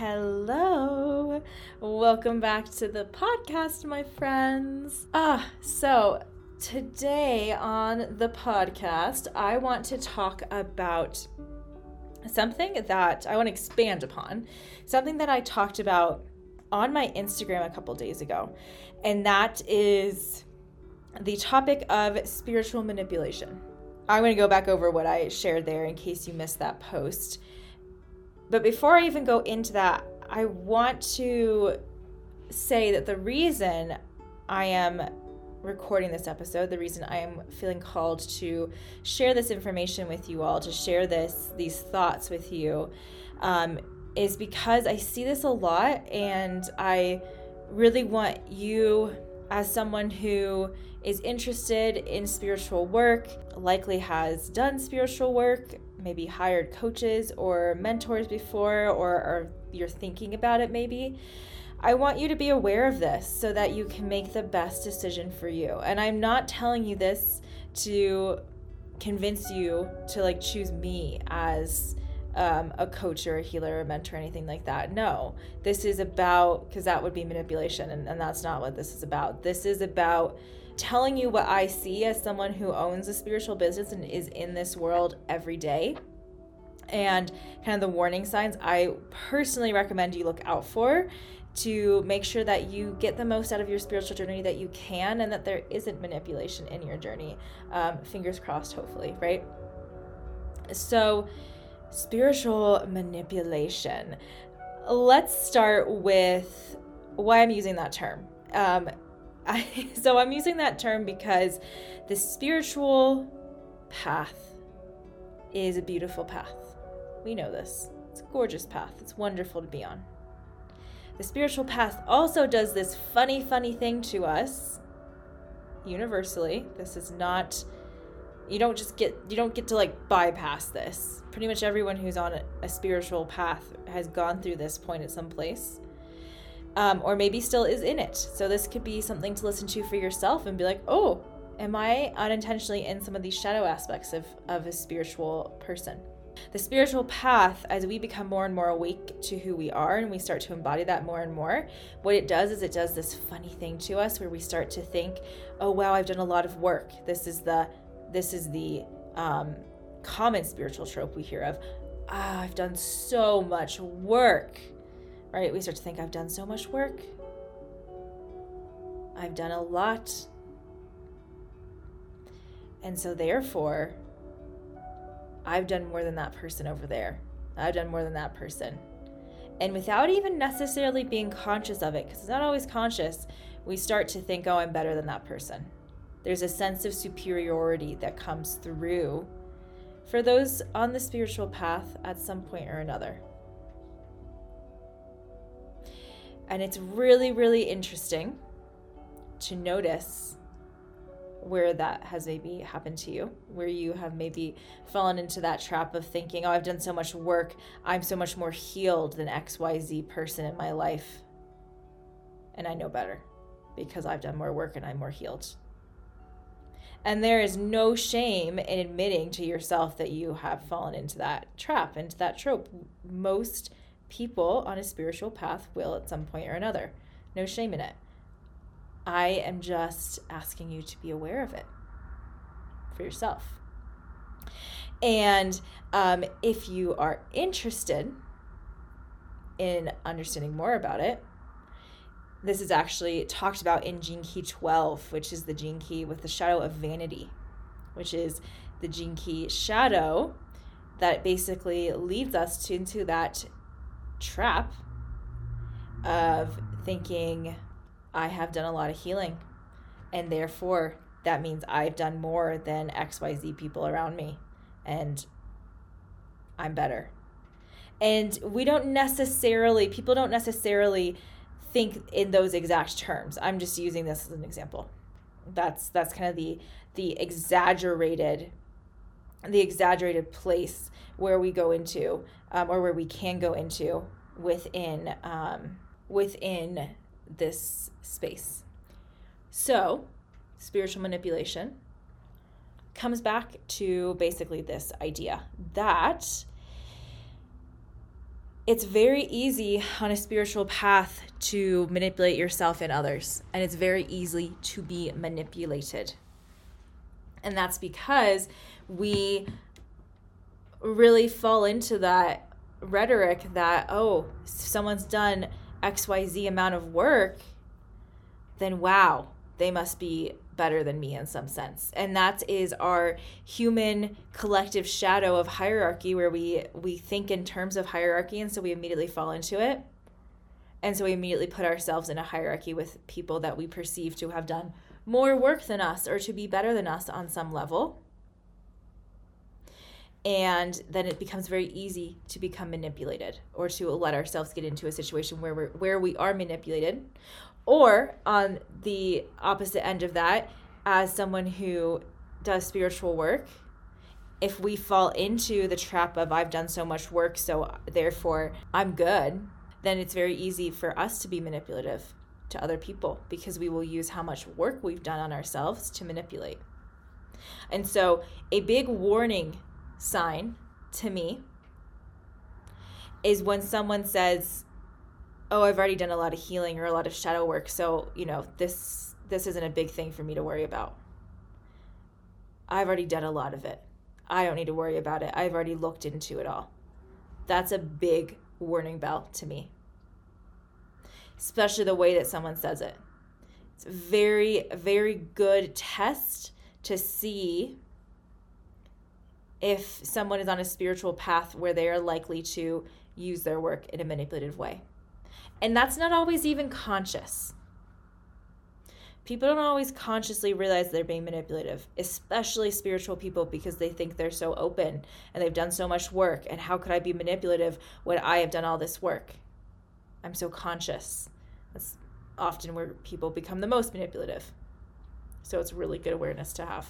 Hello. Welcome back to the podcast, my friends. Ah, so today on the podcast, I want to talk about something that I want to expand upon, something that I talked about on my Instagram a couple days ago, and that is the topic of spiritual manipulation. I'm going to go back over what I shared there in case you missed that post. But before I even go into that, I want to say that the reason I am recording this episode, the reason I am feeling called to share this information with you all, to share this these thoughts with you, um, is because I see this a lot, and I really want you, as someone who is interested in spiritual work, likely has done spiritual work, maybe hired coaches or mentors before, or, or you're thinking about it maybe. I want you to be aware of this so that you can make the best decision for you. And I'm not telling you this to convince you to like choose me as um, a coach or a healer or a mentor or anything like that. No, this is about, because that would be manipulation, and, and that's not what this is about. This is about telling you what I see as someone who owns a spiritual business and is in this world every day. And kind of the warning signs I personally recommend you look out for to make sure that you get the most out of your spiritual journey that you can and that there isn't manipulation in your journey. Um, fingers crossed, hopefully, right? So, spiritual manipulation. Let's start with why I'm using that term. Um, I, so I'm using that term because the spiritual path is a beautiful path. We know this. It's a gorgeous path. It's wonderful to be on. The spiritual path also does this funny, funny thing to us universally. This is not you don't just get you don't get to like bypass this. Pretty much everyone who's on a, a spiritual path has gone through this point at some place um, or maybe still is in it. So this could be something to listen to for yourself and be like, oh, am I unintentionally in some of these shadow aspects of, of a spiritual person? The spiritual path, as we become more and more awake to who we are and we start to embody that more and more, what it does is it does this funny thing to us where we start to think, oh wow, I've done a lot of work. This is the this is the um, common spiritual trope we hear of. Ah, I've done so much work right? We start to think, I've done so much work. I've done a lot. And so, therefore, I've done more than that person over there. I've done more than that person. And without even necessarily being conscious of it, because it's not always conscious, we start to think, oh, I'm better than that person. There's a sense of superiority that comes through for those on the spiritual path at some point or another. And it's really, really interesting to notice where that has maybe happened to you, where you have maybe fallen into that trap of thinking, oh, I've done so much work. I'm so much more healed than XYZ person in my life. And I know better because I've done more work and I'm more healed. And there is no shame in admitting to yourself that you have fallen into that trap, into that trope. Most people on a spiritual path will at some point or another. No shame in it. I am just asking you to be aware of it for yourself. And um, if you are interested in understanding more about it, this is actually talked about in Gene Key 12, which is the gene key with the shadow of vanity, which is the gene key shadow that basically leads us to, into that trap of thinking I have done a lot of healing and therefore that means I've done more than XYZ people around me and I'm better. And we don't necessarily, people don't necessarily think in those exact terms. I'm just using this as an example. That's that's kind of the the exaggerated the exaggerated place where we go into um, or where we can go into within um, within this space. So, spiritual manipulation comes back to basically this idea that it's very easy on a spiritual path to manipulate yourself and others, and it's very easy to be manipulated. And that's because we really fall into that rhetoric that, oh, someone's done XYZ amount of work, then wow, they must be better than me in some sense. And that is our human collective shadow of hierarchy where we we think in terms of hierarchy and so we immediately fall into it. And so we immediately put ourselves in a hierarchy with people that we perceive to have done more work than us or to be better than us on some level. And then it becomes very easy to become manipulated or to let ourselves get into a situation where we're, where we are manipulated or on the opposite end of that, as someone who does spiritual work, if we fall into the trap of I've done so much work, so therefore I'm good, then it's very easy for us to be manipulative to other people because we will use how much work we've done on ourselves to manipulate. And so, a big warning sign to me is when someone says, oh i've already done a lot of healing or a lot of shadow work so you know this this isn't a big thing for me to worry about. I've already done a lot of it. I don't need to worry about it. I've already looked into it all. That's a big warning bell to me. Especially the way that someone says it. It's a very very good test to see if someone is on a spiritual path where they are likely to use their work in a manipulative way and that's not always even conscious. People don't always consciously realize they're being manipulative, especially spiritual people, because they think they're so open and they've done so much work. And how could I be manipulative when I have done all this work? I'm so conscious. That's often where people become the most manipulative. So it's really good awareness to have.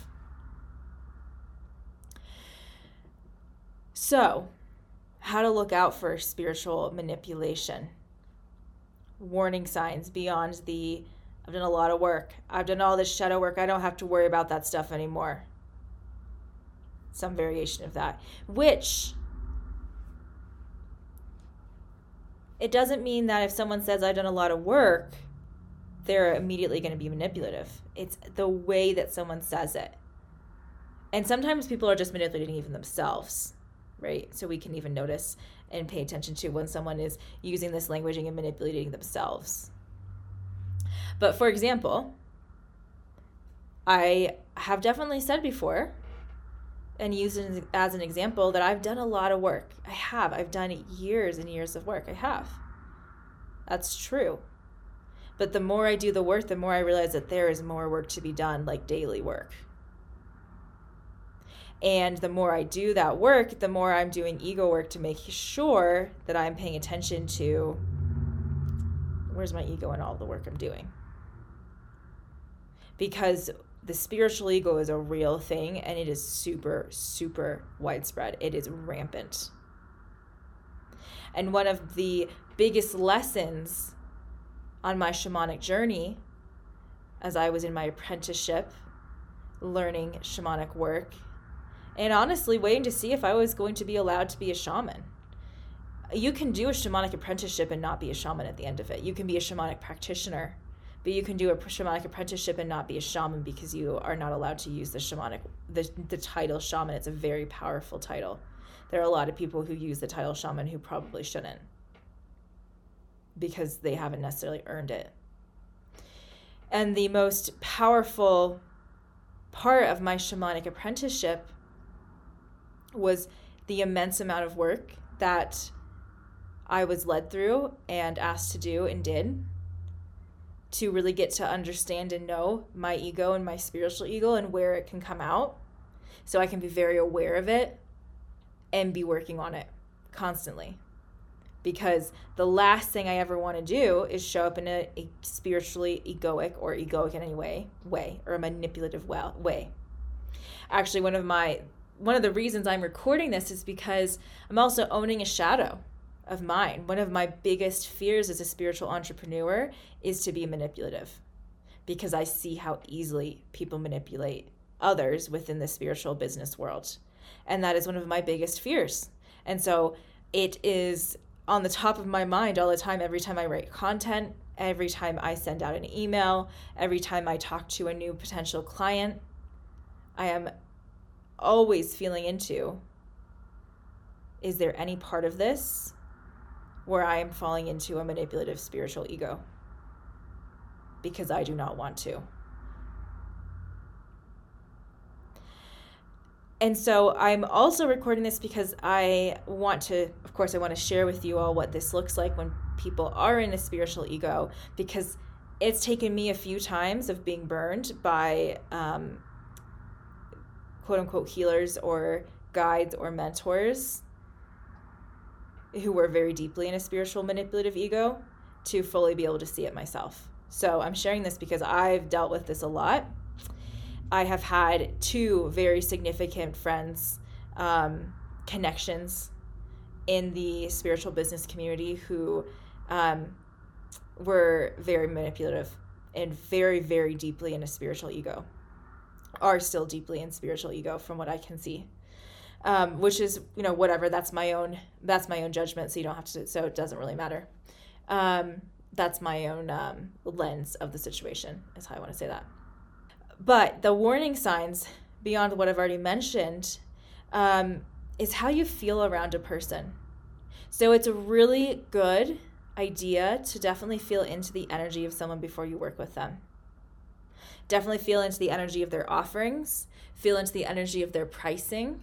So, how to look out for spiritual manipulation warning signs beyond the I've done a lot of work. I've done all this shadow work. I don't have to worry about that stuff anymore. Some variation of that. Which it doesn't mean that if someone says I've done a lot of work, they're immediately going to be manipulative. It's the way that someone says it. And sometimes people are just manipulating even themselves, right? So we can even notice and pay attention to when someone is using this languaging and manipulating themselves. But for example, I have definitely said before and used it as an example that I've done a lot of work. I have. I've done years and years of work. I have. That's true. But the more I do the work, the more I realize that there is more work to be done, like daily work. And the more I do that work, the more I'm doing ego work to make sure that I'm paying attention to where's my ego in all the work I'm doing. Because the spiritual ego is a real thing and it is super, super widespread. It is rampant. And one of the biggest lessons on my shamanic journey, as I was in my apprenticeship learning shamanic work and honestly waiting to see if I was going to be allowed to be a shaman. You can do a shamanic apprenticeship and not be a shaman at the end of it. You can be a shamanic practitioner, but you can do a shamanic apprenticeship and not be a shaman because you are not allowed to use the shamanic the, the title shaman. It's a very powerful title. There are a lot of people who use the title shaman who probably shouldn't because they haven't necessarily earned it. And the most powerful part of my shamanic apprenticeship was the immense amount of work that I was led through and asked to do and did to really get to understand and know my ego and my spiritual ego and where it can come out so I can be very aware of it and be working on it constantly. Because the last thing I ever want to do is show up in a, a spiritually egoic or egoic in any way, way or a manipulative well, way. Actually, one of my one of the reasons I'm recording this is because I'm also owning a shadow of mine. One of my biggest fears as a spiritual entrepreneur is to be manipulative because I see how easily people manipulate others within the spiritual business world. And that is one of my biggest fears. And so it is on the top of my mind all the time every time I write content, every time I send out an email, every time I talk to a new potential client. I am always feeling into is there any part of this where I am falling into a manipulative spiritual ego? Because I do not want to. And so I'm also recording this because I want to, of course, I want to share with you all what this looks like when people are in a spiritual ego because it's taken me a few times of being burned by um, quote unquote healers or guides or mentors who were very deeply in a spiritual manipulative ego to fully be able to see it myself. So I'm sharing this because I've dealt with this a lot I have had two very significant friends, um, connections in the spiritual business community who um, were very manipulative and very, very deeply in a spiritual ego, are still deeply in spiritual ego from what I can see. Um, which is, you know, whatever. That's my own. That's my own judgment. So you don't have to. So it doesn't really matter. Um, that's my own um, lens of the situation. Is how I want to say that. But the warning signs, beyond what I've already mentioned, um, is how you feel around a person. So it's a really good idea to definitely feel into the energy of someone before you work with them. Definitely feel into the energy of their offerings, feel into the energy of their pricing,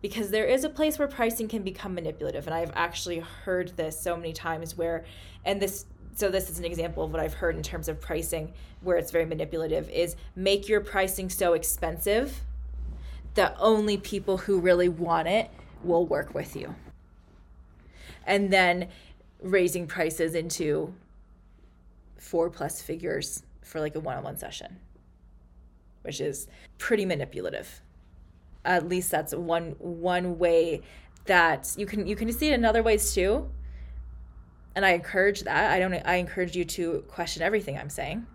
because there is a place where pricing can become manipulative. And I've actually heard this so many times where, and this so this is an example of what I've heard in terms of pricing where it's very manipulative is make your pricing so expensive that only people who really want it will work with you. And then raising prices into four plus figures for like a one-on-one session, which is pretty manipulative. At least that's one one way that you can you can see it in other ways too and I encourage that. I don't I encourage you to question everything I'm saying.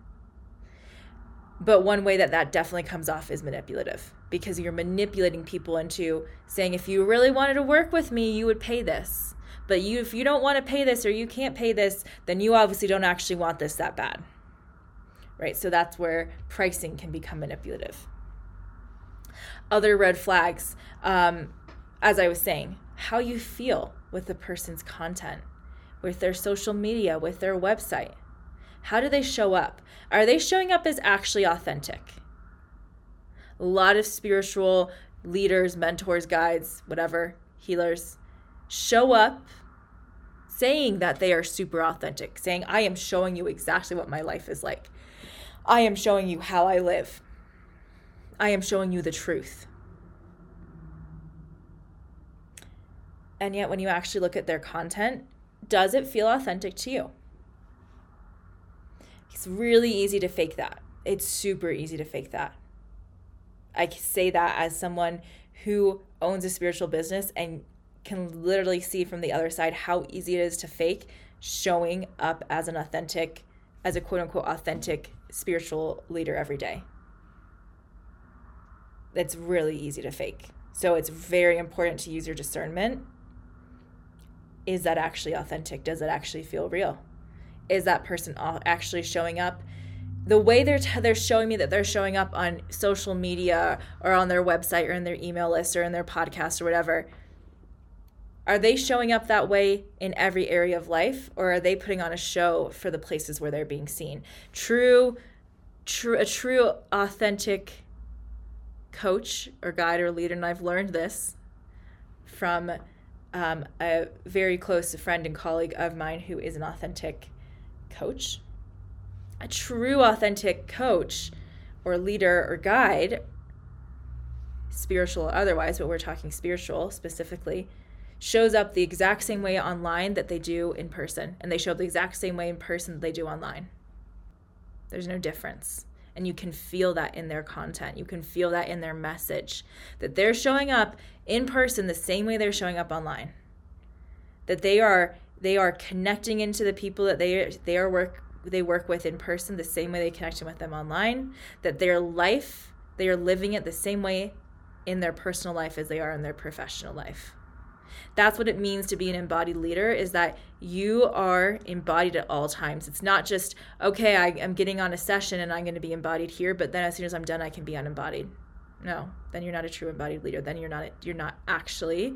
But one way that that definitely comes off is manipulative because you're manipulating people into saying if you really wanted to work with me, you would pay this. But you if you don't want to pay this or you can't pay this, then you obviously don't actually want this that bad. Right? So that's where pricing can become manipulative. Other red flags, um, as I was saying, how you feel with the person's content with their social media, with their website? How do they show up? Are they showing up as actually authentic? A lot of spiritual leaders, mentors, guides, whatever, healers show up saying that they are super authentic, saying, I am showing you exactly what my life is like. I am showing you how I live. I am showing you the truth. And yet, when you actually look at their content, does it feel authentic to you? It's really easy to fake that. It's super easy to fake that. I say that as someone who owns a spiritual business and can literally see from the other side how easy it is to fake showing up as an authentic, as a quote unquote authentic spiritual leader every day. It's really easy to fake. So it's very important to use your discernment is that actually authentic? Does it actually feel real? Is that person actually showing up? The way they're t- they're showing me that they're showing up on social media or on their website or in their email list or in their podcast or whatever. Are they showing up that way in every area of life or are they putting on a show for the places where they're being seen? True true a true authentic coach or guide or leader and I've learned this from um, a very close friend and colleague of mine who is an authentic coach. A true authentic coach or leader or guide, spiritual or otherwise, but we're talking spiritual specifically, shows up the exact same way online that they do in person. And they show up the exact same way in person that they do online. There's no difference. And you can feel that in their content. You can feel that in their message that they're showing up in person the same way they're showing up online. That they are they are connecting into the people that they they are work they work with in person the same way they connect with them online. That their life they are living it the same way in their personal life as they are in their professional life. That's what it means to be an embodied leader is that you are embodied at all times. It's not just, okay, I, am getting on a session and I'm going to be embodied here, but then as soon as I'm done, I can be unembodied. No, then you're not a true embodied leader. Then you're not you're not actually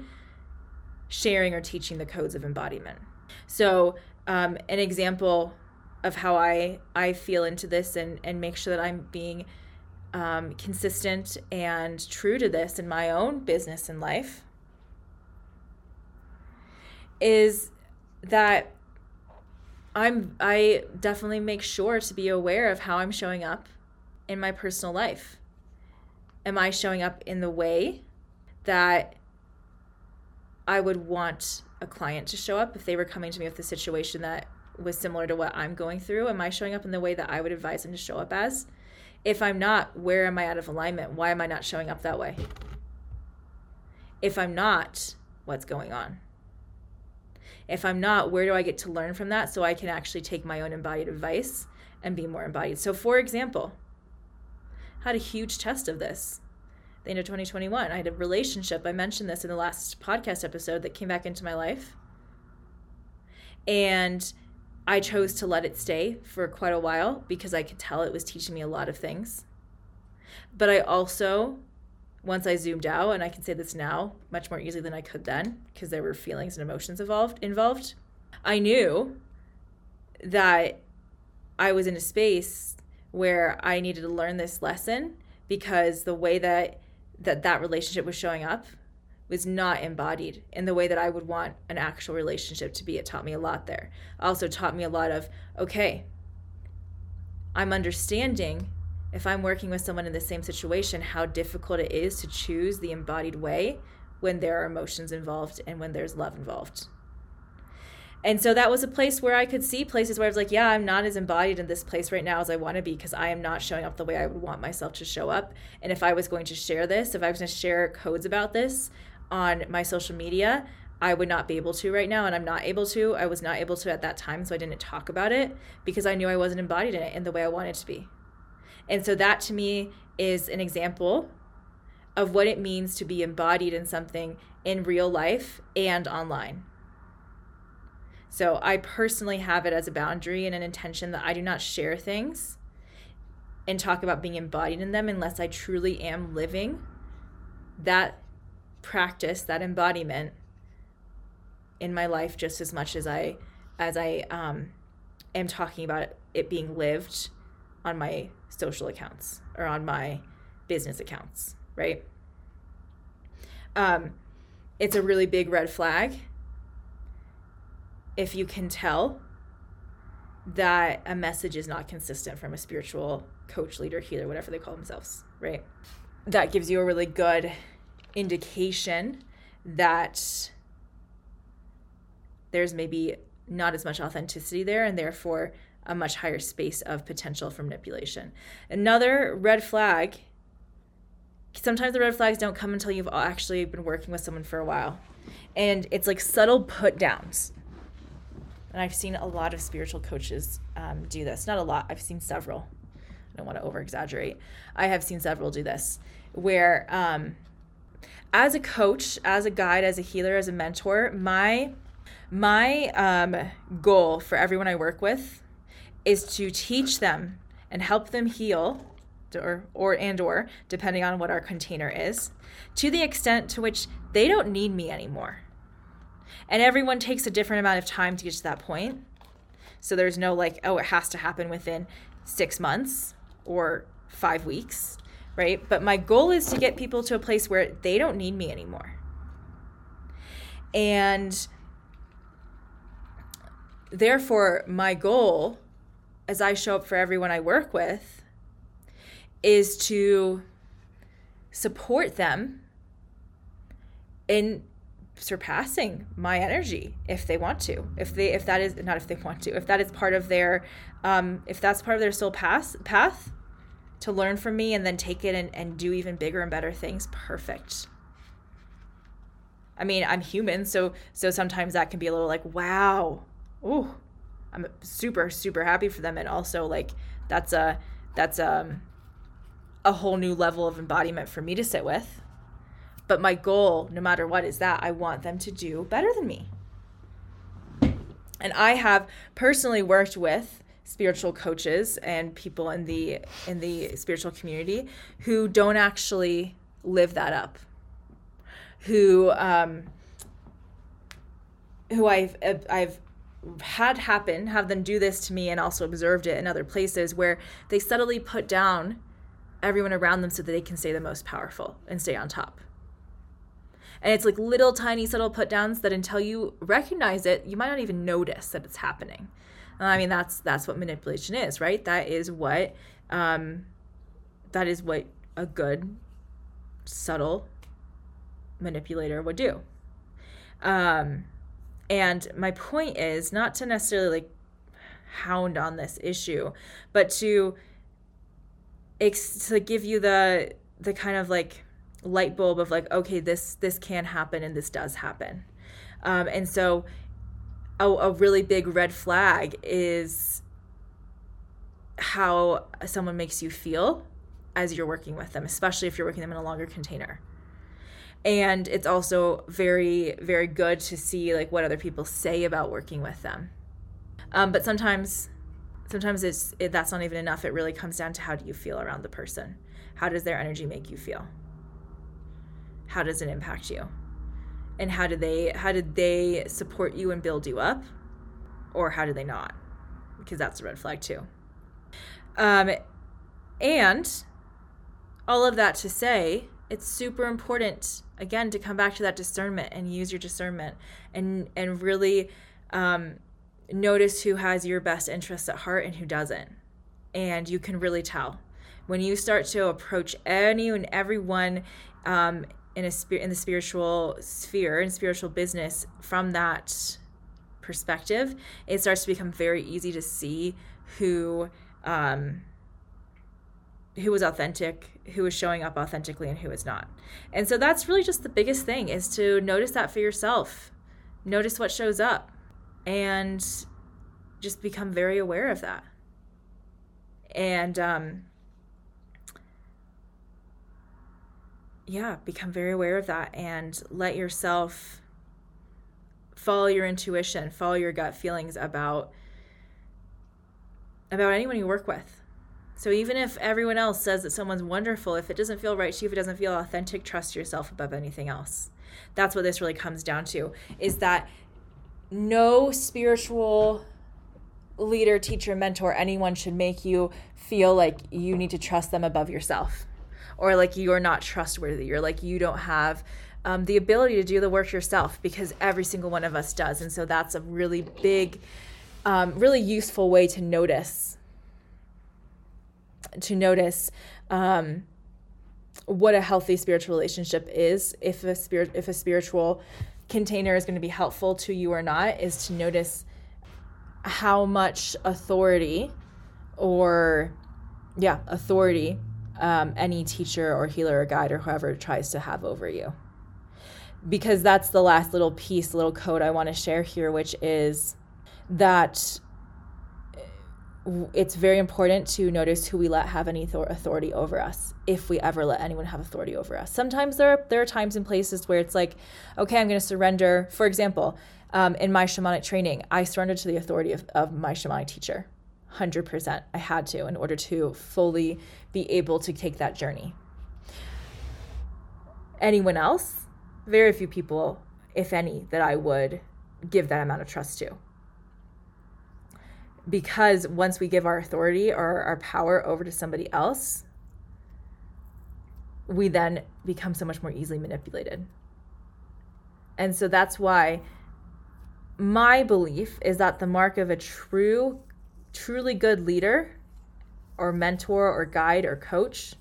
sharing or teaching the codes of embodiment. So, um, an example of how I I feel into this and and make sure that I'm being um, consistent and true to this in my own business and life is that I'm I definitely make sure to be aware of how I'm showing up in my personal life. Am I showing up in the way that I would want a client to show up if they were coming to me with a situation that was similar to what I'm going through? Am I showing up in the way that I would advise them to show up as? If I'm not, where am I out of alignment? Why am I not showing up that way? If I'm not, what's going on? If I'm not, where do I get to learn from that so I can actually take my own embodied advice and be more embodied? So, for example, I had a huge test of this the end of 2021. I had a relationship. I mentioned this in the last podcast episode that came back into my life. And I chose to let it stay for quite a while because I could tell it was teaching me a lot of things. But I also, once I zoomed out, and I can say this now much more easily than I could then because there were feelings and emotions involved involved. I knew that I was in a space where I needed to learn this lesson because the way that that that relationship was showing up was not embodied in the way that I would want an actual relationship to be. It taught me a lot there. Also taught me a lot of, okay, I'm understanding if I'm working with someone in the same situation, how difficult it is to choose the embodied way when there are emotions involved and when there's love involved. And so that was a place where I could see places where I was like, yeah, I'm not as embodied in this place right now as I want to be because I am not showing up the way I would want myself to show up. And if I was going to share this, if I was going to share codes about this on my social media, I would not be able to right now. And I'm not able to. I was not able to at that time. So I didn't talk about it because I knew I wasn't embodied in it in the way I wanted to be. And so that to me is an example of what it means to be embodied in something in real life and online. So I personally have it as a boundary and an intention that I do not share things and talk about being embodied in them unless I truly am living that practice, that embodiment in my life just as much as I as I um, am talking about it, being lived on my social accounts or on my business accounts, right? Um, it's a really big red flag if you can tell that a message is not consistent from a spiritual coach, leader, healer, whatever they call themselves, right? That gives you a really good indication that there's maybe not as much authenticity there and therefore a much higher space of potential for manipulation. Another red flag sometimes the red flags don't come until you've actually been working with someone for a while. And it's like subtle put downs and I've seen a lot of spiritual coaches um, do this. Not a lot, I've seen several. I don't want to over exaggerate. I have seen several do this where, um, as a coach, as a guide, as a healer, as a mentor, my my um, goal for everyone I work with is to teach them and help them heal or or and or depending on what our container is to the extent to which they don't need me anymore and everyone takes a different amount of time to get to that point. So there's no like, oh, it has to happen within six months or five weeks, right? But my goal is to get people to a place where they don't need me anymore. And therefore, my goal as I show up for everyone I work with is to support them in surpassing my energy if they want to. If they if that is not if they want to if that is part of their um if that's part of their soul path path to learn from me and then take it and, and do even bigger and better things perfect. I mean i'm human so so sometimes that can be a little like wow oh i'm super super happy for them and also like that's a that's um a whole new level of embodiment for me to sit with But my goal, no matter what, is that I want them to do better than me. And I have personally worked with spiritual coaches and people in the in the spiritual community who don't actually live that up who um who I've I've had happen have them do this to me and also observed it in other places where they subtly put down everyone around them so that they can stay the most powerful and stay on top and it's like little tiny subtle put downs that until you recognize it you might not even notice that it's happening I mean, that's that's what manipulation is, right? That is what um, that is what a good, subtle manipulator would do. Um, and my point is not to necessarily like hound on this issue, but to ex- to give you the the kind of like light bulb of like, okay, this this can happen and this does happen. Um, and so a, a really big red flag is how someone makes you feel as you're working with them, especially if you're working them in a longer container. And it's also very, very good to see like what other people say about working with them. Um, but sometimes, sometimes it's it, that's not even enough. It really comes down to how do you feel around the person? How does their energy make you feel? How does it impact you? and how do they how did they support you and build you up or how do they not because that's a red flag too um, and all of that to say it's super important again to come back to that discernment and use your discernment and and really um, notice who has your best interests at heart and who doesn't. And you can really tell. When you start to approach any and everyone um, in a spirit in the spiritual sphere and spiritual business from that perspective, it starts to become very easy to see who um, who is authentic, who is showing up authentically, and who is not. And so that's really just the biggest thing is to notice that for yourself. Notice what shows up, and just become very aware of that. And um, yeah, become very aware of that and let yourself follow your intuition, follow your gut feelings about about anyone you work with. So even if everyone else says that someone's wonderful, if it doesn't feel right to you, if it doesn't feel authentic, trust yourself above anything else. That's what this really comes down to is that no spiritual leader, teacher, mentor, anyone should make you feel like you need to trust them above yourself or like you're not trustworthy or like you don't have um, the ability to do the work yourself because every single one of us does. And so that's a really big, um, really useful way to notice to notice um, what a healthy spiritual relationship is if a spirit if a spiritual container is going to be helpful to you or not is to notice how much authority or yeah authority um, any teacher or healer or guide or whoever tries to have over you. Because that's the last little piece, little code I want to share here, which is that it's very important to notice who we let have any authority over us if we ever let anyone have authority over us sometimes there are, there are times and places where it's like okay i'm going to surrender for example um, in my shamanic training i surrendered to the authority of, of my shamanic teacher 100%. I had to in order to fully be able to take that journey. Anyone else? Very few people, if any, that I would give that amount of trust to. Because once we give our authority or our power over to somebody else, we then become so much more easily manipulated. And so that's why my belief is that the mark of a true truly good leader or mentor or guide or coach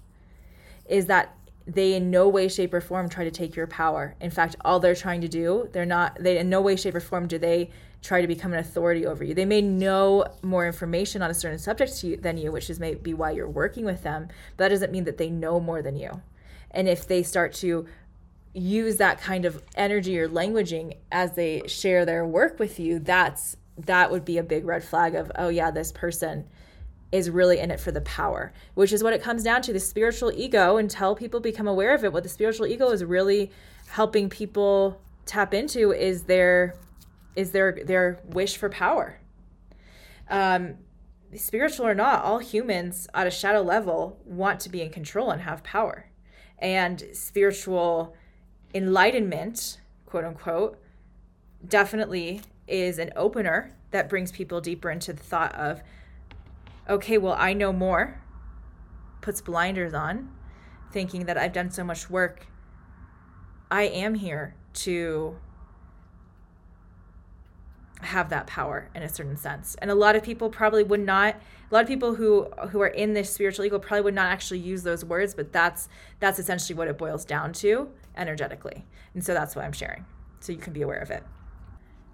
is that they in no way shape or form try to take your power in fact all they're trying to do they're not they in no way shape or form do they try to become an authority over you they may know more information on a certain subject you, than you which is maybe why you're working with them but that doesn't mean that they know more than you and if they start to use that kind of energy or languaging as they share their work with you that's that would be a big red flag of oh yeah this person is really in it for the power, which is what it comes down to the spiritual ego. Until people become aware of it, what the spiritual ego is really helping people tap into is their is their their wish for power. Um, spiritual or not, all humans at a shadow level want to be in control and have power. And spiritual enlightenment, quote unquote, definitely is an opener that brings people deeper into the thought of, okay, well, I know more, puts blinders on, thinking that I've done so much work. I am here to have that power in a certain sense. And a lot of people probably would not a lot of people who who are in this spiritual ego probably would not actually use those words, but that's that's essentially what it boils down to energetically. And so that's what I'm sharing. So you can be aware of it.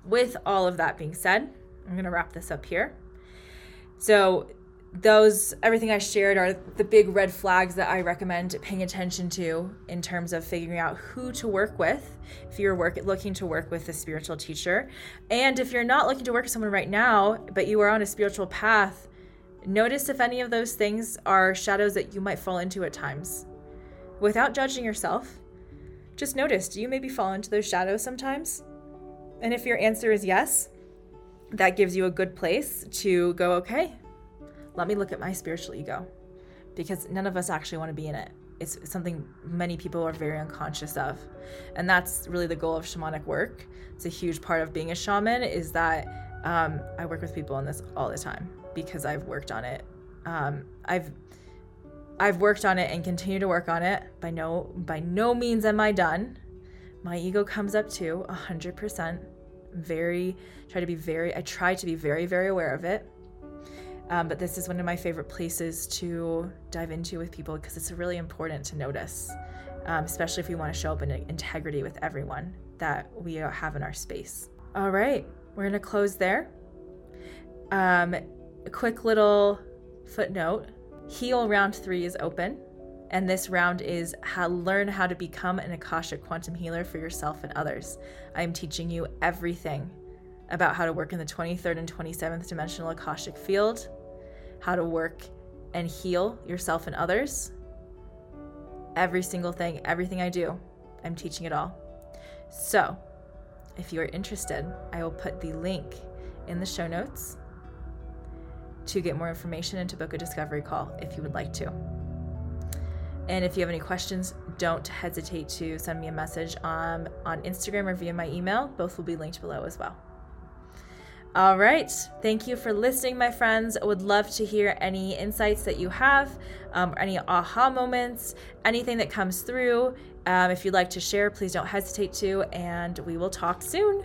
With all of that being said, I'm going to wrap this up here. So those everything I shared are the big red flags that I recommend paying attention to in terms of figuring out who to work with if you're work, looking to work with a spiritual teacher. And if you're not looking to work with someone right now, but you are on a spiritual path, notice if any of those things are shadows that you might fall into at times. Without judging yourself, just notice do you maybe fall into those shadows sometimes? And if your answer is yes, that gives you a good place to go, okay, let me look at my spiritual ego because none of us actually want to be in it. It's something many people are very unconscious of. And that's really the goal of shamanic work. It's a huge part of being a shaman is that um, I work with people on this all the time because I've worked on it. Um, I've I've worked on it and continue to work on it. By no by no means am I done. My ego comes up hundred percent. Very try to be very I try to be very very aware of it. Um, but this is one of my favorite places to dive into with people because it's really important to notice, um, especially if we want to show up in integrity with everyone that we have in our space. All right, we're going to close there. Um, a quick little footnote Heal round three is open, and this round is how learn how to become an Akashic quantum healer for yourself and others. I am teaching you everything about how to work in the 23rd and 27th dimensional Akashic field, how to work and heal yourself and others. Every single thing, everything I do, I'm teaching it all. So, if you are interested, I will put the link in the show notes to get more information and to book a discovery call if you would like to. And if you have any questions, don't hesitate to send me a message on, on Instagram or via my email. Both will be linked below as well. All right. Thank you for listening, my friends. I would love to hear any insights that you have, um, any aha moments, anything that comes through. Um, if you'd like to share, please don't hesitate to, and we will talk soon.